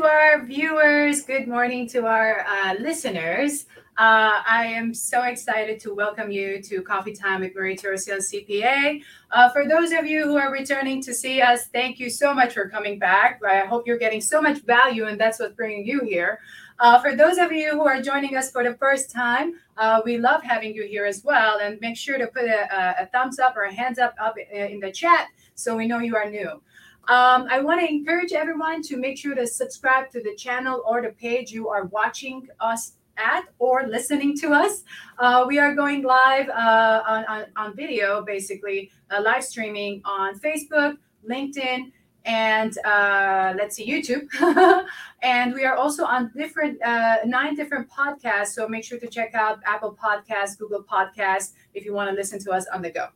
To our viewers. Good morning to our uh, listeners. Uh, I am so excited to welcome you to Coffee Time with Marie Torosian CPA. Uh, for those of you who are returning to see us, thank you so much for coming back. I hope you're getting so much value, and that's what's bringing you here. Uh, for those of you who are joining us for the first time, uh, we love having you here as well. And make sure to put a, a, thumbs up or a hands up up in the chat so we know you are new. Um, I want to encourage everyone to make sure to subscribe to the channel or the page you are watching us at or listening to us. Uh, we are going live uh, on, on, on, video, basically, uh, live streaming on Facebook, LinkedIn, and uh, let's see, YouTube. and we are also on different, uh, nine different podcasts. So make sure to check out Apple Podcasts, Google Podcasts, if you want to listen to us on the go.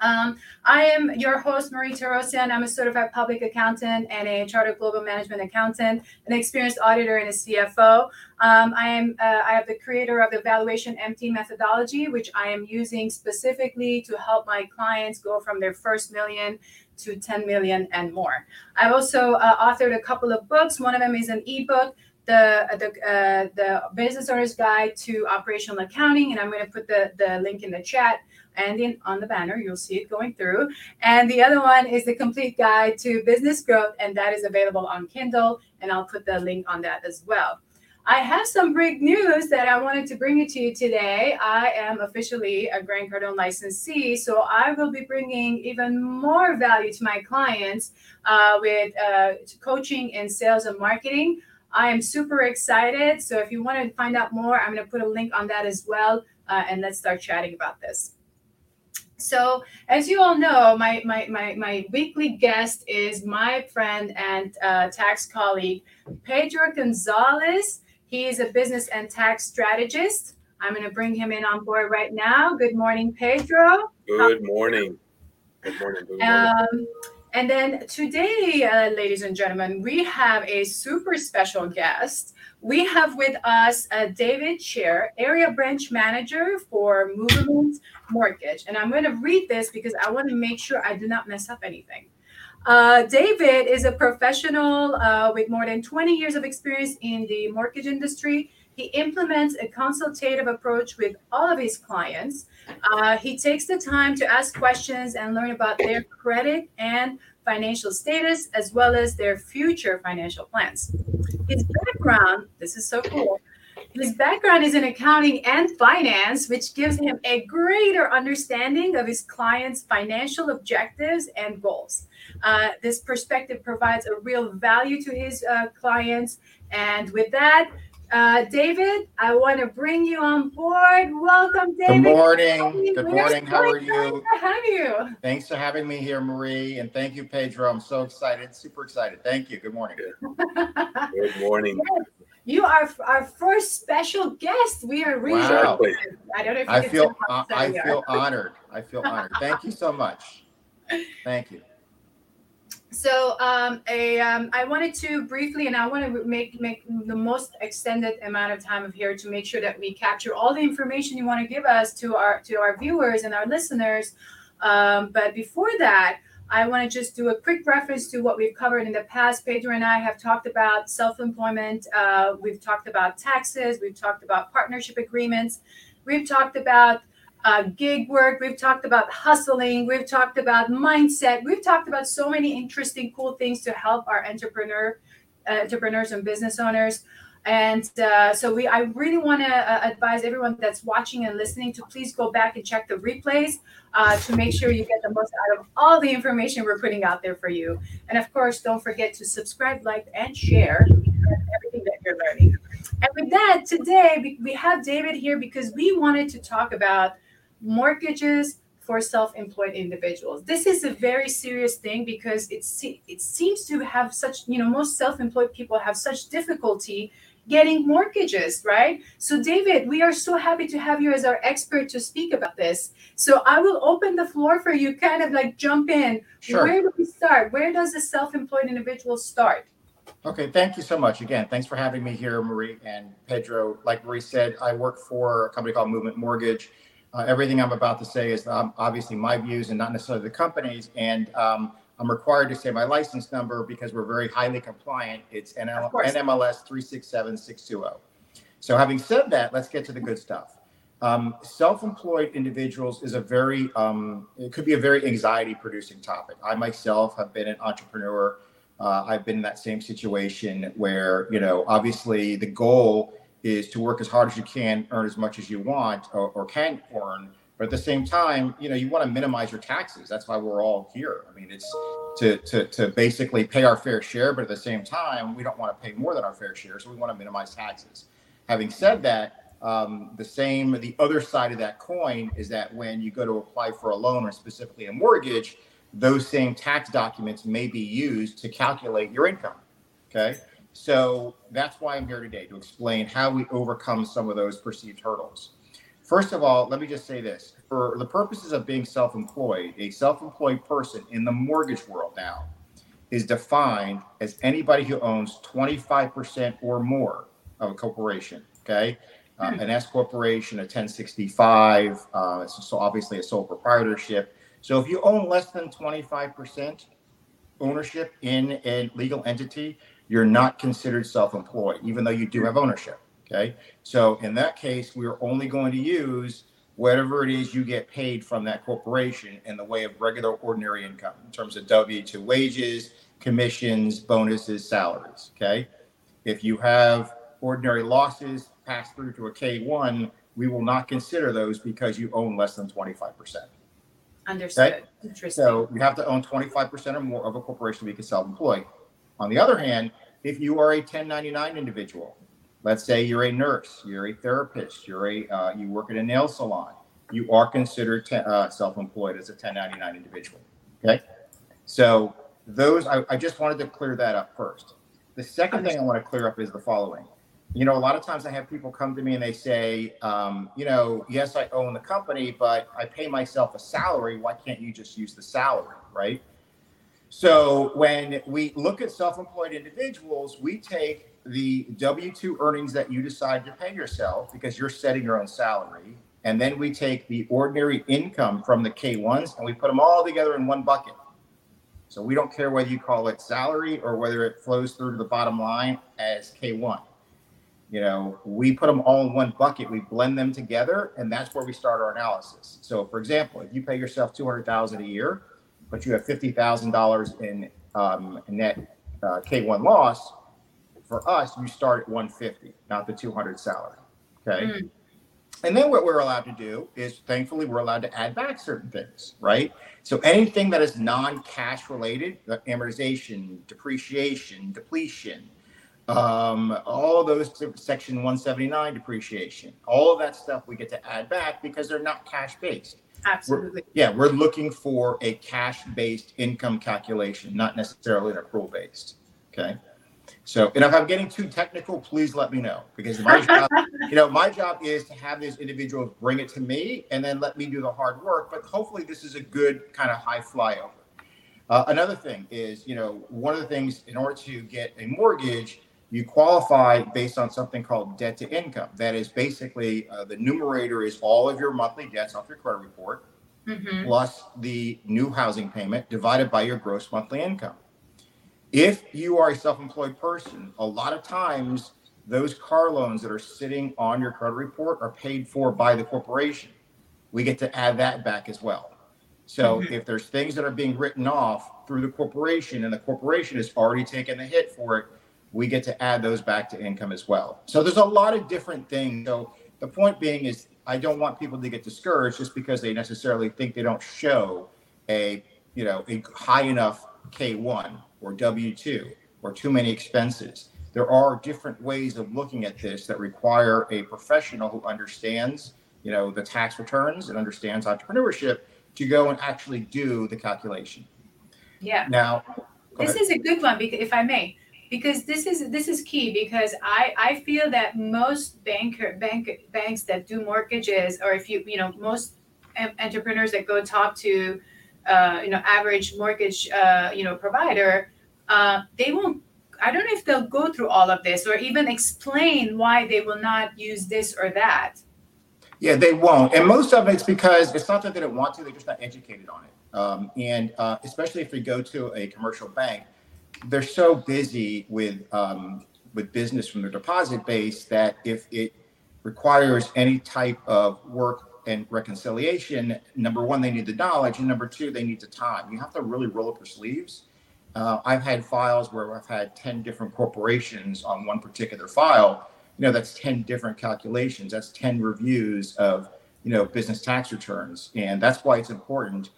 Um, I am your host, Marie Torosian. I'm a certified public accountant and a chartered global management accountant, an experienced auditor, and a CFO. Um, I am uh, I am the creator of the Valuation MT methodology, which I am using specifically to help my clients go from their first million to 10 million and more. I've also uh, authored a couple of books. One of them is an ebook the the uh, the business owner's guide to operational accounting and i'm going to put the the link in the chat and on the banner, you'll see it going through. And the other one is the complete guide to business growth, and that is available on Kindle. And I'll put the link on that as well. I have some big news that I wanted to bring it to you today. I am officially a Grant Cardone licensee, so I will be bringing even more value to my clients uh, with uh, coaching in sales and marketing. I am super excited. So if you want to find out more, I'm going to put a link on that as well. Uh, and let's start chatting about this. So, as you all know, my, my, my, my weekly guest is my friend and uh, tax colleague, Pedro Gonzalez. He is a business and tax strategist. I'm going to bring him in on board right now. Good morning, Pedro. Good morning. Good morning. Good morning. Um, and then today, uh, ladies and gentlemen, we have a super special guest. We have with us uh, David Shier, Area Branch Manager for Movement Mortgage. And I'm going to read this because I want to make sure I do not mess up anything. Uh, David is a professional uh, with more than 20 years of experience in the mortgage industry. He implements a consultative approach with all of his clients. Uh, he takes the time to ask questions and learn about their credit and financial status, as well as their future financial plans. His background, this is so cool. His background is in accounting and finance, which gives him a greater understanding of his clients' financial objectives and goals. Uh, this perspective provides a real value to his uh, clients. And with that, uh, David, I want to bring you on board. Welcome, David. Good morning. Good morning. How are you? To have you. Thanks for having me here, Marie, and thank you, Pedro. I'm so excited, super excited. Thank you. Good morning. Good morning. Yes. You are our first special guest. We are really. Wow. I don't know if I feel. Uh, I feel honored. I feel honored. Thank you so much. Thank you. So um, a, um, I wanted to briefly, and I want to make make the most extended amount of time of here to make sure that we capture all the information you want to give us to our to our viewers and our listeners. Um, but before that, I want to just do a quick reference to what we've covered in the past. Pedro and I have talked about self-employment. Uh, we've talked about taxes. We've talked about partnership agreements. We've talked about uh, gig work. We've talked about hustling. We've talked about mindset. We've talked about so many interesting, cool things to help our entrepreneur, uh, entrepreneurs and business owners. And uh, so we, I really want to uh, advise everyone that's watching and listening to please go back and check the replays uh, to make sure you get the most out of all the information we're putting out there for you. And of course, don't forget to subscribe, like, and share everything that you're learning. And with that, today we have David here because we wanted to talk about mortgages for self-employed individuals. This is a very serious thing because it it seems to have such, you know, most self-employed people have such difficulty getting mortgages, right? So David, we are so happy to have you as our expert to speak about this. So I will open the floor for you kind of like jump in. Sure. Where do we start? Where does a self-employed individual start? Okay, thank you so much. Again, thanks for having me here, Marie and Pedro. Like Marie said, I work for a company called Movement Mortgage. Uh, everything I'm about to say is um, obviously my views and not necessarily the company's. And um, I'm required to say my license number because we're very highly compliant. It's NL, NMLS 367620. So having said that, let's get to the good stuff. Um, self-employed individuals is a very, um, it could be a very anxiety-producing topic. I myself have been an entrepreneur. Uh, I've been in that same situation where, you know, obviously the goal is to work as hard as you can, earn as much as you want or, or can earn. But at the same time, you know, you want to minimize your taxes. That's why we're all here. I mean, it's to, to, to basically pay our fair share, but at the same time, we don't want to pay more than our fair share. So we want to minimize taxes. Having said that, um, the same, the other side of that coin is that when you go to apply for a loan or specifically a mortgage, those same tax documents may be used to calculate your income. Okay. So that's why I'm here today to explain how we overcome some of those perceived hurdles. First of all, let me just say this for the purposes of being self employed, a self employed person in the mortgage world now is defined as anybody who owns 25% or more of a corporation. Okay. Uh, an S corporation, a 1065, uh, so obviously a sole proprietorship. So if you own less than 25% ownership in a legal entity, you're not considered self-employed, even though you do have ownership. Okay. So in that case, we're only going to use whatever it is you get paid from that corporation in the way of regular ordinary income in terms of W2 wages, commissions, bonuses, salaries. Okay. If you have ordinary losses passed through to a K1, we will not consider those because you own less than 25%. Understood. Interesting. So you have to own 25% or more of a corporation to be self-employed. On the other hand, if you are a 1099 individual, let's say you're a nurse, you're a therapist, you're a uh, you work at a nail salon, you are considered te- uh, self-employed as a 1099 individual. Okay, so those I, I just wanted to clear that up first. The second thing I want to clear up is the following. You know, a lot of times I have people come to me and they say, um, you know, yes, I own the company, but I pay myself a salary. Why can't you just use the salary, right? So when we look at self-employed individuals, we take the W-2 earnings that you decide to pay yourself because you're setting your own salary. And then we take the ordinary income from the K1s and we put them all together in one bucket. So we don't care whether you call it salary or whether it flows through to the bottom line as K1. You know, we put them all in one bucket, we blend them together, and that's where we start our analysis. So for example, if you pay yourself 200,000 a year, but you have $50,000 in um, net uh, K1 loss, for us, you start at 150, not the 200 salary. Okay. Mm. And then what we're allowed to do is thankfully we're allowed to add back certain things, right? So anything that is non-cash related, the amortization, depreciation, depletion, um, all those section 179 depreciation, all of that stuff we get to add back because they're not cash based. Absolutely. Yeah, we're looking for a cash based income calculation, not necessarily an accrual based. Okay. So, and if I'm getting too technical, please let me know because my job, you know, my job is to have these individuals bring it to me and then let me do the hard work. But hopefully, this is a good kind of high flyover. Uh, another thing is, you know, one of the things in order to get a mortgage, you qualify based on something called debt to income. That is basically uh, the numerator is all of your monthly debts off your credit report Mhm. plus the new housing payment divided by your gross monthly income. If you are a self employed person, a lot of times those car loans that are sitting on your credit report are paid for by the corporation. We get to add that back as well. So Mhm. if there's things that are being written off through the corporation and the corporation has already taken the hit for it, we get to add those back to income as well. So there's a lot of different things. So the point being is I don't want people to get discouraged just because they necessarily think they don't show a, you know, a high enough K1 or W2 or too many expenses. There are different ways of looking at this that require a professional who understands, you know, the tax returns and understands entrepreneurship to go and actually do the calculation. Yeah. Now, This ahead. is a good one because if I may, because this is this is key because I I feel that most banker bank banks that do mortgages or if you you know most entrepreneurs that go talk to uh, you know average mortgage uh, you know provider uh, they won't I don't know if they'll go through all of this or even explain why they will not use this or that. Yeah, they won't. And most of it's because it's not that they don't want to, they're just not educated on it. Um, and uh, especially if we go to a commercial bank, they're so busy with um, with business from their deposit base that if it requires any type of work and reconciliation, number one, they need the knowledge, and number two, they need the time. You have to really roll up your sleeves. Uh, I've had files where I've had 10 different corporations on one particular file. You know, that's 10 different calculations. That's 10 reviews of, you know, business tax returns. And that's why it's important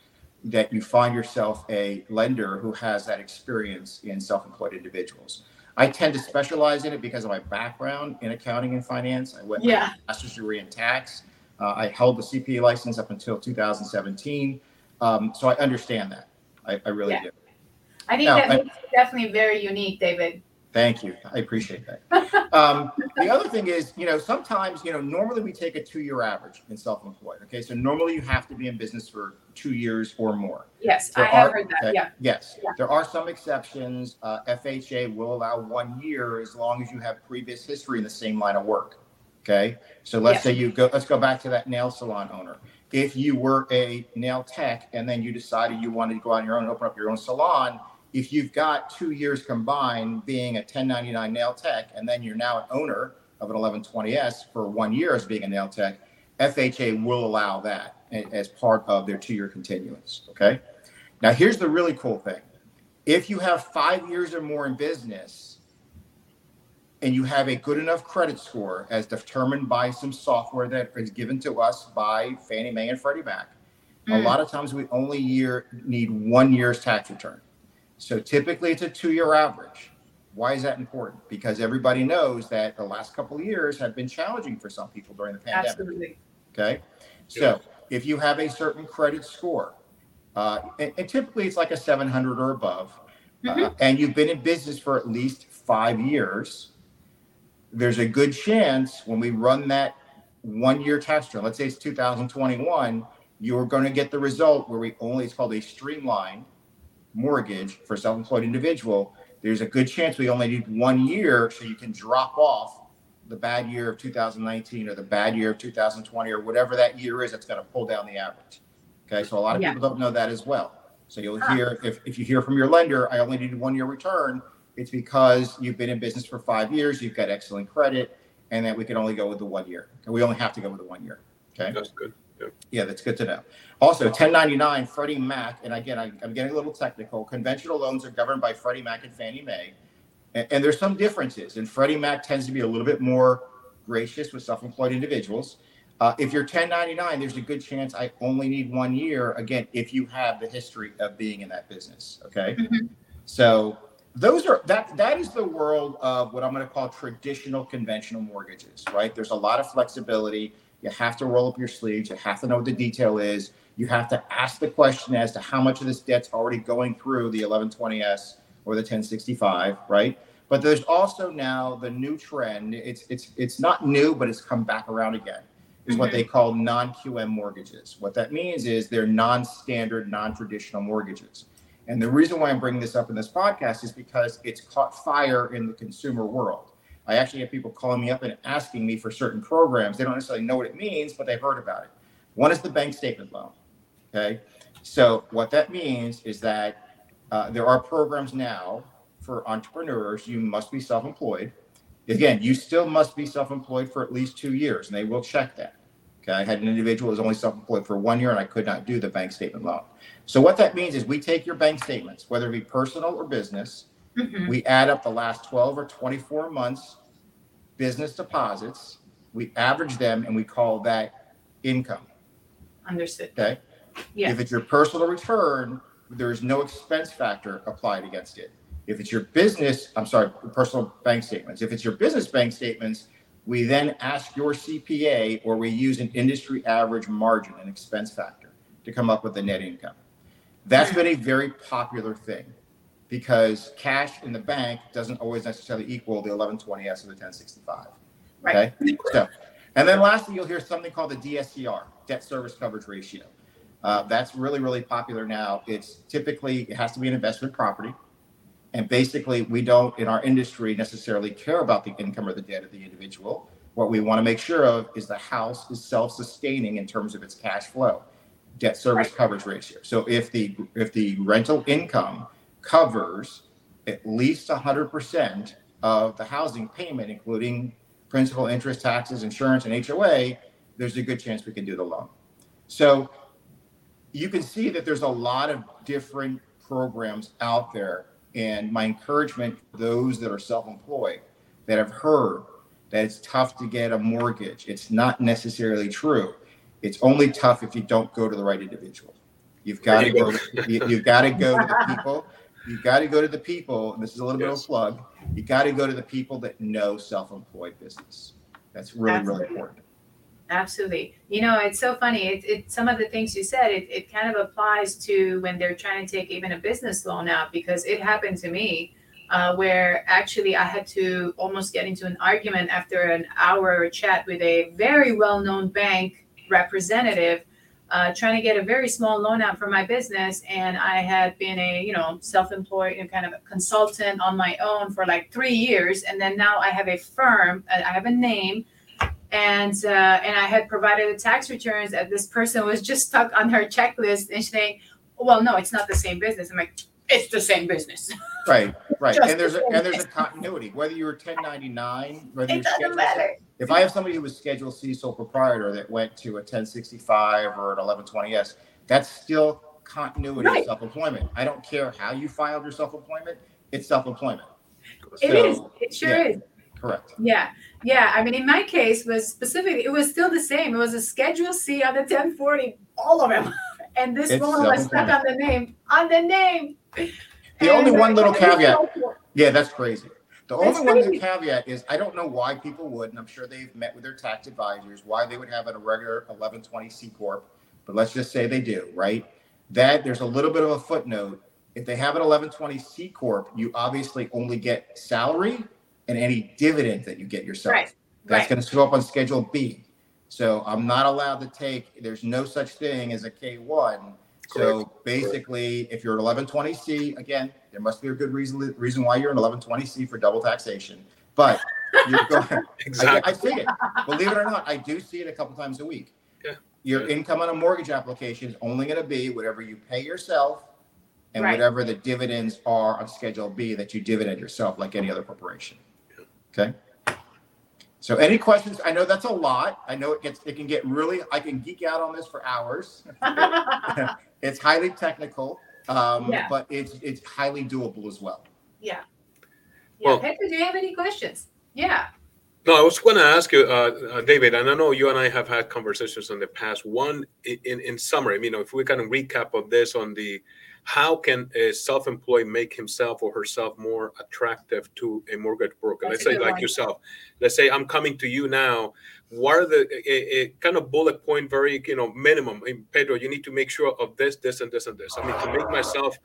that you find yourself a lender who has that experience in self-employed individuals. I tend to specialize in it because of my background in accounting and finance. I went yeah. master's degree in tax. Uh, I held the CPA license up until 2017. Um, so I understand that. I, I really Yeah. do. I think No, that I- definitely very unique, David. Thank you. I appreciate that. Um, the other thing is, you know, sometimes, you know, normally we take a two-year average in self-employed. Okay, so normally you have to be in business for two years or more. Yes, I There have are- heard that. Yeah. Yes, Yeah. there are some exceptions. Uh, FHA will allow one year as long as you have previous history in the same line of work. Okay, so let's say you go. Let's go back to that nail salon owner. If you were a nail tech and then you decided you wanted to go out on your own and open up your own salon, if you've got two years combined being a 1099 nail tech and then you're now an owner of an 1120s for one year as being a nail tech, FHA will allow that as part of their two-year continuance. Okay. Now, here's the really cool thing. If you have five years or more in business and you have a good enough credit score as determined by some software that is given to us by Fannie Mae and Freddie Mac, a Mm. lot of times we only year need one year's tax return. So typically it's a two-year average. Why is that important? Because everybody knows that the last couple of years have been challenging for some people during the pandemic. Absolutely. Okay. So if you have a certain credit score, uh, and, and typically it's like a 700 or above, uh, and you've been in business for at least five years, there's a good chance when we run that one year tax return, let's say it's 2021, you're going to get the result where we only, it's called a streamlined mortgage for self employed individual. There's a good chance we only need one year so you can drop off the bad year of 2019 or the bad year of 2020 or whatever that year is that's going to pull down the average. Okay, so a lot of Yeah. people don't know that as well. So you'll Ah. hear if, if you hear from your lender, I only need one year return, it's because you've been in business for five years, you've got excellent credit, and that we can only go with the one year. We only have to go with the one year. Okay. That's good. Yeah, that's good to know. Also, 1099 Freddie Mac, and again, I, I'm getting a little technical. Conventional loans are governed by Freddie Mac and Fannie Mae, and, and there's some differences. And Freddie Mac tends to be a little bit more gracious with self-employed individuals. Uh, if you're 1099, there's a good chance I only need one year. Again, if you have the history of being in that business. Okay, Mhm. so those are that that is the world of what I'm going to call traditional conventional mortgages. Right? There's a lot of flexibility. You have to roll up your sleeves. You have to know what the detail is. You have to ask the question as to how much of this debt's already going through the 1120s or the 1065, right? But there's also now the new trend. It's it's it's not new, but it's come back around again. Is what Mhm. they call non-QM mortgages. What that means is they're non-standard, non-traditional mortgages. And the reason why I'm bringing this up in this podcast is because it's caught fire in the consumer world. I actually have people calling me up and asking me for certain programs. They don't necessarily know what it means, but they've heard about it. One is the bank statement loan. Okay. So, what that means is that uh, there are programs now for entrepreneurs. You must be self employed. Again, you still must be self employed for at least two years, and they will check that. Okay. I had an individual who was only self employed for one year, and I could not do the bank statement loan. So, what that means is we take your bank statements, whether it be personal or business, Mhm. we add up the last 12 or 24 months business deposits, we average them, and we call that income. Understood. Okay. Yeah. If it's your personal return, there's no expense factor applied against it. If it's your business, I'm sorry, personal bank statements. If it's your business bank statements, we then ask your CPA or we use an industry average margin, an expense factor, to come up with the net income. That's been a very popular thing because cash in the bank doesn't always necessarily equal the 1120s or the 1065. Right. Okay. So, and then lastly, you'll hear something called the DSCR, debt service coverage ratio. Uh, that's really, really popular now. It's typically, it has to be an investment property. And basically, we don't in our industry necessarily care about the income or the debt of the individual. What we want to make sure of is the house is self sustaining in terms of its cash flow. debt service Right. coverage ratio. So if the if the rental income covers at least 100% of the housing payment, including principal, interest, taxes, insurance, and HOA, there's a good chance we can do the loan. So you can see that there's a lot of different programs out there. And my encouragement for those that are self employed that have heard that it's tough to get a mortgage, it's not necessarily true. It's only tough if you don't go to the right individual. You've got to go. you You, you've got to go to the people. You've got to go to the people. And this is a little bit of a plug. You got to go to the people that know self-employed business. That's really really important. Absolutely. You know, it's so funny. It, it some of the things you said, it, it kind of applies to when they're trying to take even a business loan out because it happened to me uh, where actually I had to almost get into an argument after an hour chat with a very well known bank representative. Uh, trying to get a very small loan out for my business, and I had been a you know self-employed and kind of a consultant on my own for like three years, and then now I have a firm, uh, I have a name, and uh, and I had provided the tax returns, and this person was just stuck on her checklist and she's saying, "Well, no, it's not the same business." I'm like, "It's the same business. Right, right. Just and there's a the same and there's a continuity. Whether you're 1099, whether it you're doesn't matter." If I have somebody who was scheduled C sole proprietor that went to a 1065 or an 1120s, that's still continuity Right. of self-employment. I don't care how you filed your self-employment; it's self-employment. It So, is. It sure yeah. is. Correct. Yeah, yeah. I mean, in my case, was specifically it was still the same. It was a Schedule C on the 1040, all of them, and this It's woman was stuck on the name, on the name. The only one little caveat. Yeah, that's crazy. The That's only one caveat is I don't know why people would, and I'm sure they've met with their tax advisors, why they would have a regular 1120 C corp, but let's just say they do, right? That there's a little bit of a footnote. If they have an 1120 C corp, you obviously only get salary and any dividend that you get yourself. Right, That's right. going to show up on Schedule B. So I'm not allowed to take. There's no such thing as a K1. So basically, if you're an 1120C, again, there must be a good reason reason why you're an 1120C for double taxation. But you're going. I, Exactly. I see it. Believe it or not, I do see it a couple times a week. Yeah. Your income on a mortgage application is only going to be whatever you pay yourself and Right. whatever the dividends are on Schedule B that you dividend yourself, like any other corporation. Okay. So, any questions? I know that's a lot. I know it gets it can get really. I can geek out on this for hours. it's highly technical, um, Yeah. but it's it's highly doable as well. yeah. Yeah. Well- Pedro, do you have any questions? Yeah. No, I was going to ask you, uh, uh, David, and I know you and I have had conversations in the past. One, in, in summary, you know, if we can recap of this on the how can a self-employed make himself or herself more attractive to a mortgage broker? That's Let's say like one. yourself. Let's say I'm coming to you now. What are the a, a kind of bullet point, very you know minimum? In Pedro, you need to make sure of this, this, and this, and this. I mean, to make myself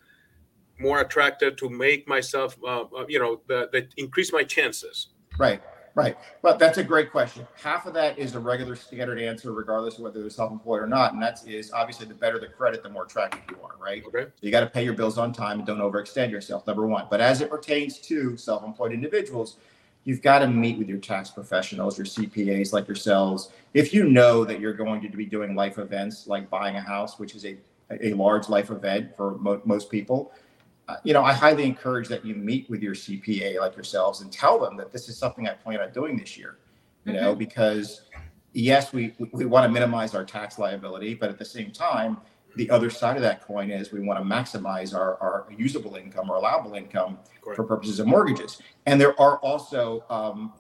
more attractive, to make myself, uh, uh, you know, the, the increase my chances. Right, right. But that's a great question. Half of that is a regular standard answer, regardless of whether they're self-employed or not, and that's is obviously the better the credit, the more attractive you are, right? Okay. So you got to pay your bills on time and don't overextend yourself. Number one. But as it pertains to self-employed individuals, you've got to meet with your tax professionals, your CPAs like yourselves. If you know that you're going to be doing life events like buying a house, which is a a large life event for mo- most people, you know, I highly encourage that you meet with your CPA like yourselves and tell them that this is something I plan on doing this year. You know, because yes, we we want to minimize our tax liability, but at the same time, the other side of that coin is we want to maximize our, our usable income or allowable income Correct. for purposes of mortgages. And there are also um,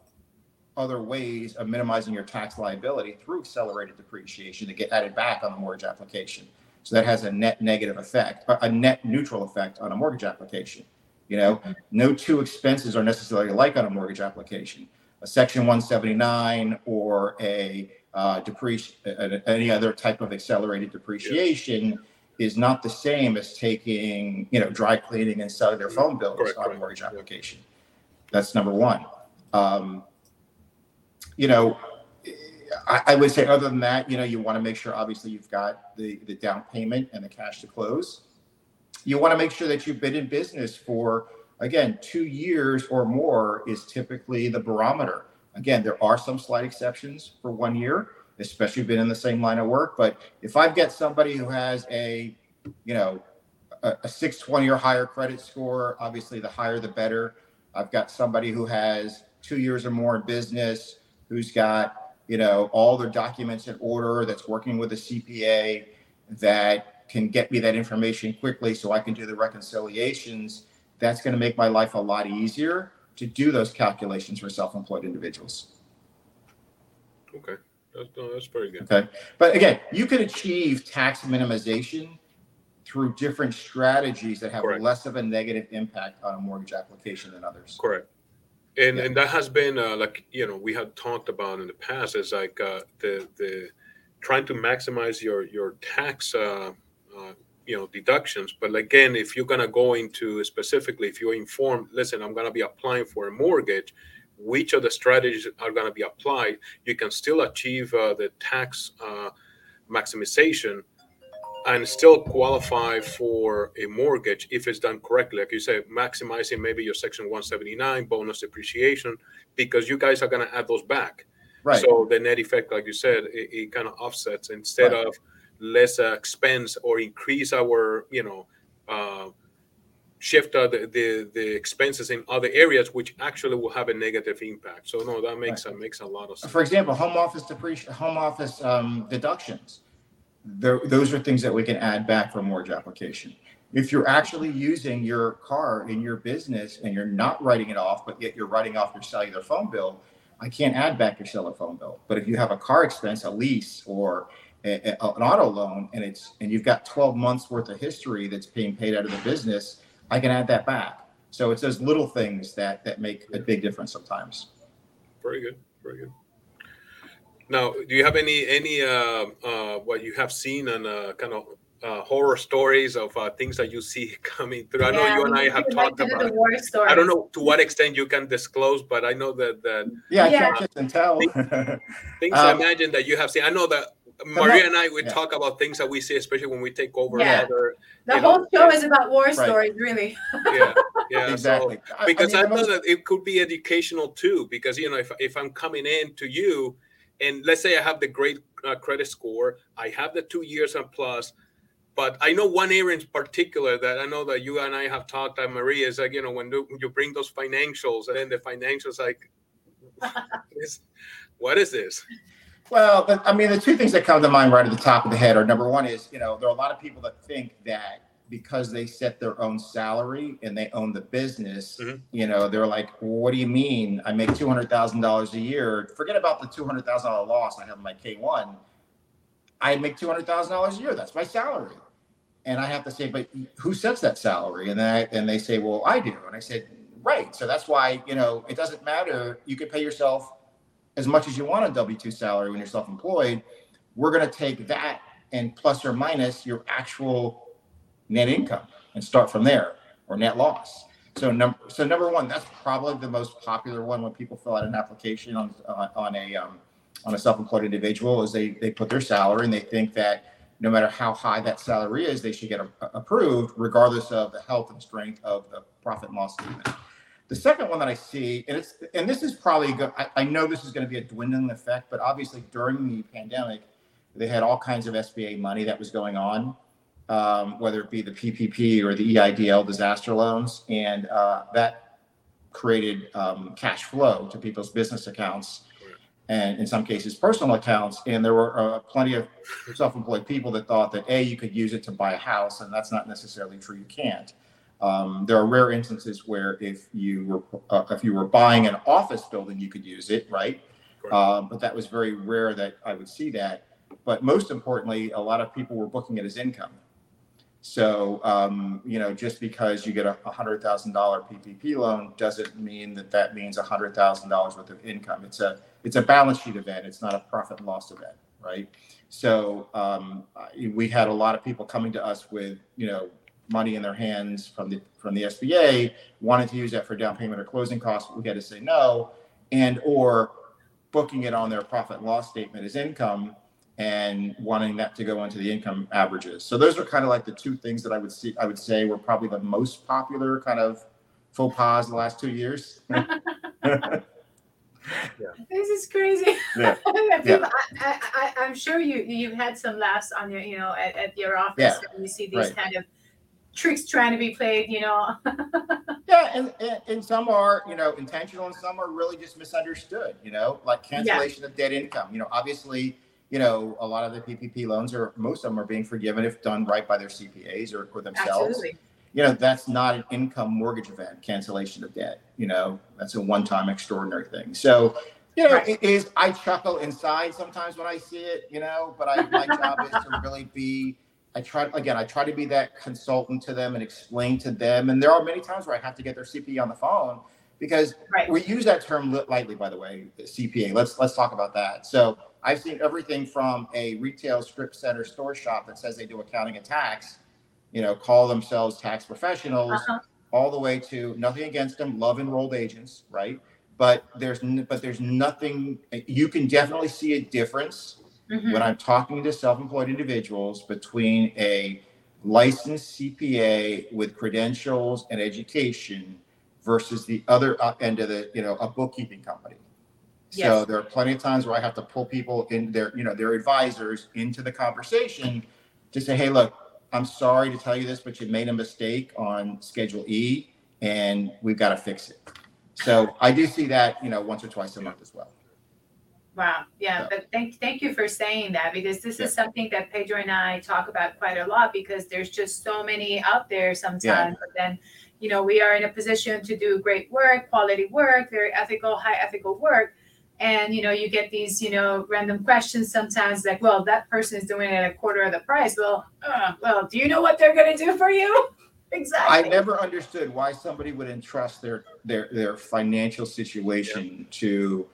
other ways of minimizing your tax liability through accelerated depreciation to get added back on the mortgage application. So that has a net negative effect, a net neutral effect on a mortgage application. You know, no two expenses are necessarily alike on a mortgage application. A Section 179 or a uh, depreciation, any other type of accelerated depreciation is not the same as taking, you know, dry cleaning and selling their phone bills Correct, on a correct. mortgage application. That's number one. Um, you know, I, I would say other than that, you know, you want to make sure obviously you've got the, the down payment and the cash to close. You want to make sure that you've been in business for, again, two years or more is typically the barometer. Again, there are some slight exceptions for one year, especially been in the same line of work. But if I've got somebody who has a, you know, a, a 620 or higher credit score, obviously the higher the better. I've got somebody who has two years or more in business, who's got, you know, all their documents in order, that's working with a CPA, that can get me that information quickly so I can do the reconciliations. That's going to make my life a lot easier to do those calculations for self-employed individuals. Okay, that's, no, that's very good. Okay, but again, you can achieve tax minimization through different strategies that have Correct. less of a negative impact on a mortgage application than others. Correct. And Yeah. and that has been uh, like you know we had talked about in the past is like uh, the the trying to maximize your your tax uh, uh, you know deductions. But again, if you're gonna go into specifically, if you're informed, listen, I'm gonna be applying for a mortgage. Which of the strategies are going to be applied? You can still achieve uh, the tax uh, maximization and still qualify for a mortgage if it's done correctly. Like you said, maximizing maybe your Section 179 bonus depreciation because you guys are going to add those back. Right. So the net effect, like you said, it, it kind of offsets instead Right. of less uh, expense or increase our, you know, uh, shift uh, the, the the expenses in other areas, which actually will have a negative impact. So no, that makes that makes a lot of sense. For example, home office depreciation, home office um, deductions. Tho- those are things that we can add back for a mortgage application. If you're actually using your car in your business and you're not writing it off, but yet you're writing off your cellular phone bill, I can't add back your cellular phone bill. But if you have a car expense, a lease, or a, a- an auto loan, and it's and you've got 12 months worth of history that's being paid out of the business, I can add that back. So it's those little things that that make a big difference sometimes. Very good, very good. Now, do you have any any uh, uh, what you have seen and uh, kind of uh, horror stories of uh, things that you see coming through? I know you and I have would like talked do about. the war stories. I don't know to what extent you can disclose, but I know that that Yeah, Yeah. I can't and tell. things I Um, imagine that you have seen. I know that Maria and I we yeah. talk about things that we see, especially when we take over Yeah. other. The you know, whole show is about war Right. stories, really. Yeah, yeah. exactly. So, because I, I, mean, the know most- that it could be educational too. Because you know, if if I'm coming in to you, and let's say I have the great uh, credit score, I have the two years and plus, but I know one area in particular that I know that you and I have talked. And Maria is like, you know, when you bring those financials, and then the financials like, what is this? Well, I mean, the two things that come to mind right at the top of the head are number one is, you know, there are a lot of people that think that because they set their own salary and they own the business, Mhm. you know, they're like, well, what do you mean? I make two hundred thousand dollars a year. Forget about the two hundred thousand dollar loss I have in my K one. I make two hundred thousand dollars a year. That's my salary. And I have to say, but who sets that salary? And then I, and they say, well, I do. And I said, right. So that's why you know it doesn't matter. You can pay yourself as much as you want a W two salary when you're self employed. We're going to take that and plus or minus your actual net income and start from there or net loss. So number so number one, that's probably the most popular one when people fill out an application on on, a um, on a self-employed individual is they they put their salary and they think that no matter how high that salary is, they should get a, approved regardless of the health and strength of the profit and loss statement. The second one that I see, and it's and this is probably go, I, I know this is going to be a dwindling effect, but obviously during the pandemic, they had all kinds of SBA money that was going on, um, whether it be the PPP or the EIDL disaster loans, and uh, that created um, cash flow to people's business accounts and in some cases personal accounts. And there were uh, plenty of self-employed people that thought that a you could use it to buy a house, and that's not necessarily true. You can't. Um, there are rare instances where if you were uh, if you were buying an office building, you could use it, right? Um, but that was very rare that I would see that. But most importantly, a lot of people were booking it as income. So um, you know, just because you get a hundred thousand dollar PPP loan doesn't mean that that means hundred thousand dollars worth of income. It's a it's a balance sheet event. It's not a profit and loss event, right? So um, we had a lot of people coming to us with you know money in their hands from the from the SBA, wanted to use that for down payment or closing costs. We had to say no, and or booking it on their profit and loss statement as income and wanting that to go into the income averages. So those are kind of like the two things that I would see I would say were probably the most popular kind of faux pas the last two years. This is crazy. Yeah. People- I, I, I, I'm sure you you've had some laughs on your you know at, at your office Yeah. when you see these Right. kind of tricks trying to be played. You know. Yeah, and, and and some are you know intentional, and some are really just misunderstood. You know, like cancellation of debt income. You know, obviously, you know a lot of the PPP loans are most of them are being forgiven if done right by their CPAs or for themselves. Absolutely. You know, that's not an income mortgage event. Cancellation of debt. You know, that's a one-time extraordinary thing. So. You know, Right. it is. I chuckle inside sometimes when I see it. You know, but I my job is to really be I try again. I try to be that consultant to them and explain to them. And there are many times where I have to get their CPA on the phone because Right. we use that term lightly. By the way, the CPA. Let's let's talk about that. So I've seen everything from a retail strip center store shop that says they do accounting and tax, you know, call themselves tax professionals, Uh-huh. all the way to nothing against them, love enrolled agents, right? But there's but there's nothing. You can definitely see a difference Mhm. when I'm talking to self-employed individuals between a licensed CPA with credentials and education versus the other uh, end of the, you know, a bookkeeping company. So there are plenty of times where I have to pull people in their, you know, their advisors into the conversation to say, hey, look, I'm sorry to tell you this, but you made a mistake on Schedule E, and we've got to fix it. So I do see that, you know, once or twice a month as well. Wow. Yeah. Yeah. But thank thank you for saying that because this Yeah. is something that Pedro and I talk about quite a lot because there's just so many out there sometimes. Yeah. But then, you know, we are in a position to do great work, quality work, very ethical, high ethical work. And you know, you get these, you know, random questions sometimes like, well, that person is doing it at a quarter of the price. Well, uh, well, do you know what they're gonna do for you? exactly. I never understood why somebody would entrust their their their financial situation to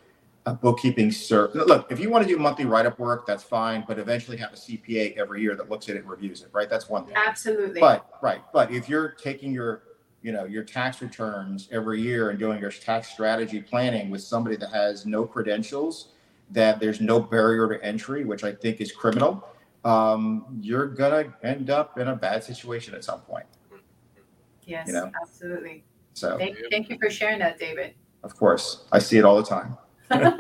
a bookkeeping service. Look, if you want to do monthly write-up work, that's fine, but eventually have a CPA every year that looks at it and reviews it, right? That's one thing. Absolutely. But right, but if you're taking your you know your tax returns every year and doing your tax strategy planning with somebody that has no credentials, that there's no barrier to entry, which I think is criminal, um, you're gonna end up in a bad situation at some point. yes, you know. absolutely. So. Thank, thank you for sharing that, David. Of course, I see it all the time.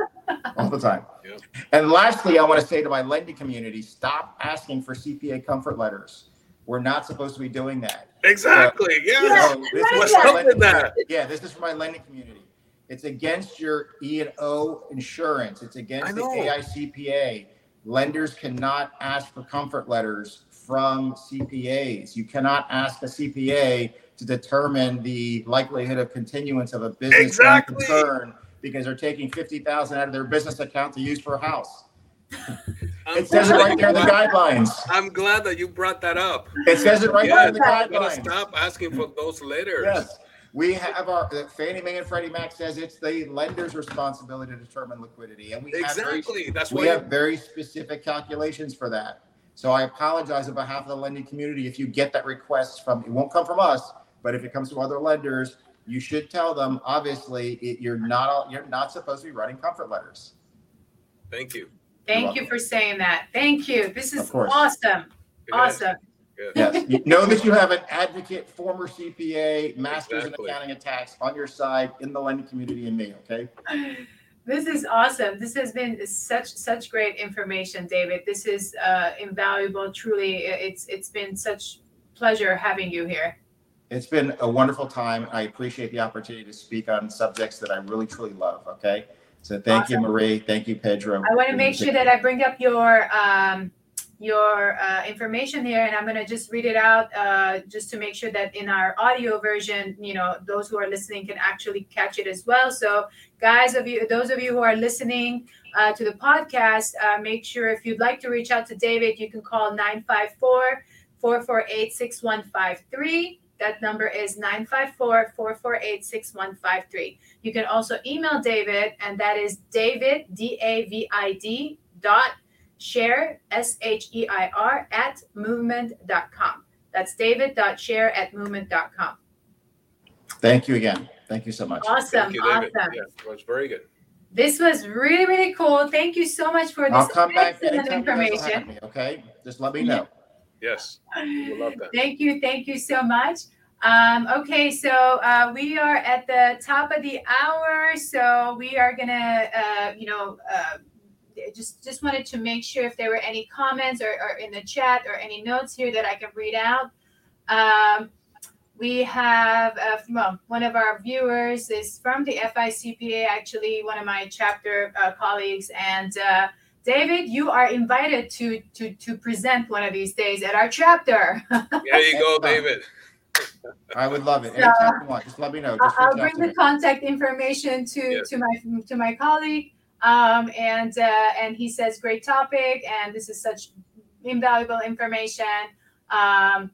all the time. Yeah. And lastly, I want to say to my lending community stop asking for CPA comfort letters. We're not supposed to be doing that. Exactly. Yeah. Yeah, So this is What's for my up with lending- that? Yeah, this is for my lending community. It's against your E and O insurance. It's against the. AICPA. Lenders cannot ask for comfort letters from CPAs. You cannot ask a CPA to determine the likelihood of continuance of a business Exactly. concern because they're taking fifty thousand out of their business account to use for a house. It says it right there in the guidelines. I'm glad that you brought that up. It says it right there in the Yes, we gotta guidelines. stop asking for those letters. Yes, we have our, Fannie Mae and Freddie Mac says it's the lender's responsibility to determine liquidity. And we have very, Exactly. That's we have very specific calculations for that. So I apologize on behalf of the lending community if you get that request from, it won't come from us, but if it comes from other lenders, you should tell them, obviously, it, you're not, you're not supposed to be writing comfort letters. Thank you. Thank you for saying that. Thank you. This is Of course. awesome. Yeah. Awesome. Yes, you know that you have an advocate, former CPA, masters Exactly. in accounting and tax on your side in the lending community and me, okay? This is awesome. This has been such such great information, David. This is uh, invaluable. Truly, it's it's been such pleasure having you here. It's been a wonderful time. I appreciate the opportunity to speak on subjects that I really truly love. Okay. So thank you, Marie. Thank you, Pedro. I want to make sure that I bring up your um, your uh, information here, and I'm going to just read it out uh, just to make sure that in our audio version, you know, those who are listening can actually catch it as well. So, guys, of you, those of you who are listening uh, to the podcast, uh, make sure if you'd like to reach out to David, you can call 954 448 6153. That number is 954 448 6153. You can also email David, and that is David, D A V I D, dot share, S H E I R, at movement.com. That's david dot share at movement.com. Thank you again. Thank you so much. Awesome. Thank you, David. awesome. Yeah, it was very good. This was really, really cool. Thank you so much for this I'll this come back anytime you guys will have information. me, okay? Just let me know. Yes. We love that. Thank you. Thank you so much. Um, okay, so uh, we are at the top of the hour, so we are gonna, uh, you know, uh, just just wanted to make sure if there were any comments or, or in the chat or any notes here that I can read out. Um, we have uh, well, one of our viewers is from the FICPA, actually one of my chapter uh, colleagues, and uh, David, you are invited to to to present one of these days at our chapter. there you go, David. I would love it. Anytime you want, just let me know. Just I'll bring the contact information to Yes. to my to my colleague. Um, and uh, and he says great topic, and this is such invaluable information. Um,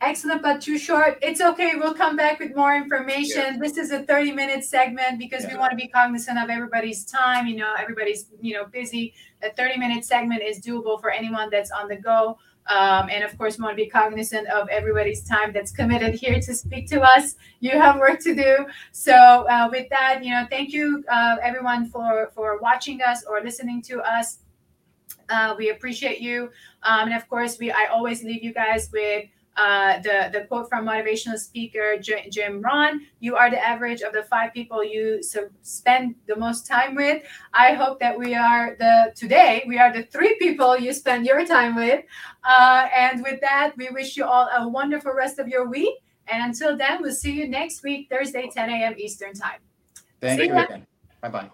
excellent, but too short. It's okay. We'll come back with more information. This is a 30 minute segment because we want to be cognizant of everybody's time. You know, everybody's you know busy. A 30 minute segment is doable for anyone that's on the go. Um, and of course, we want to be cognizant of everybody's time that's committed here to speak to us. You have work to do. So, uh, with that, you know, thank you, uh, everyone, for for watching us or listening to us. Uh, we appreciate you, um, and of course, we I always leave you guys with uh, the the quote from motivational speaker Jim Rohn. You are the average of the five people you so spend the most time with. I hope that we are the today we are the three people you spend your time with. Uh, and with that, we wish you all a wonderful rest of your week. And until then, we'll see you next week, Thursday, 10 a.m. Eastern Time. Thank See you. Bye bye.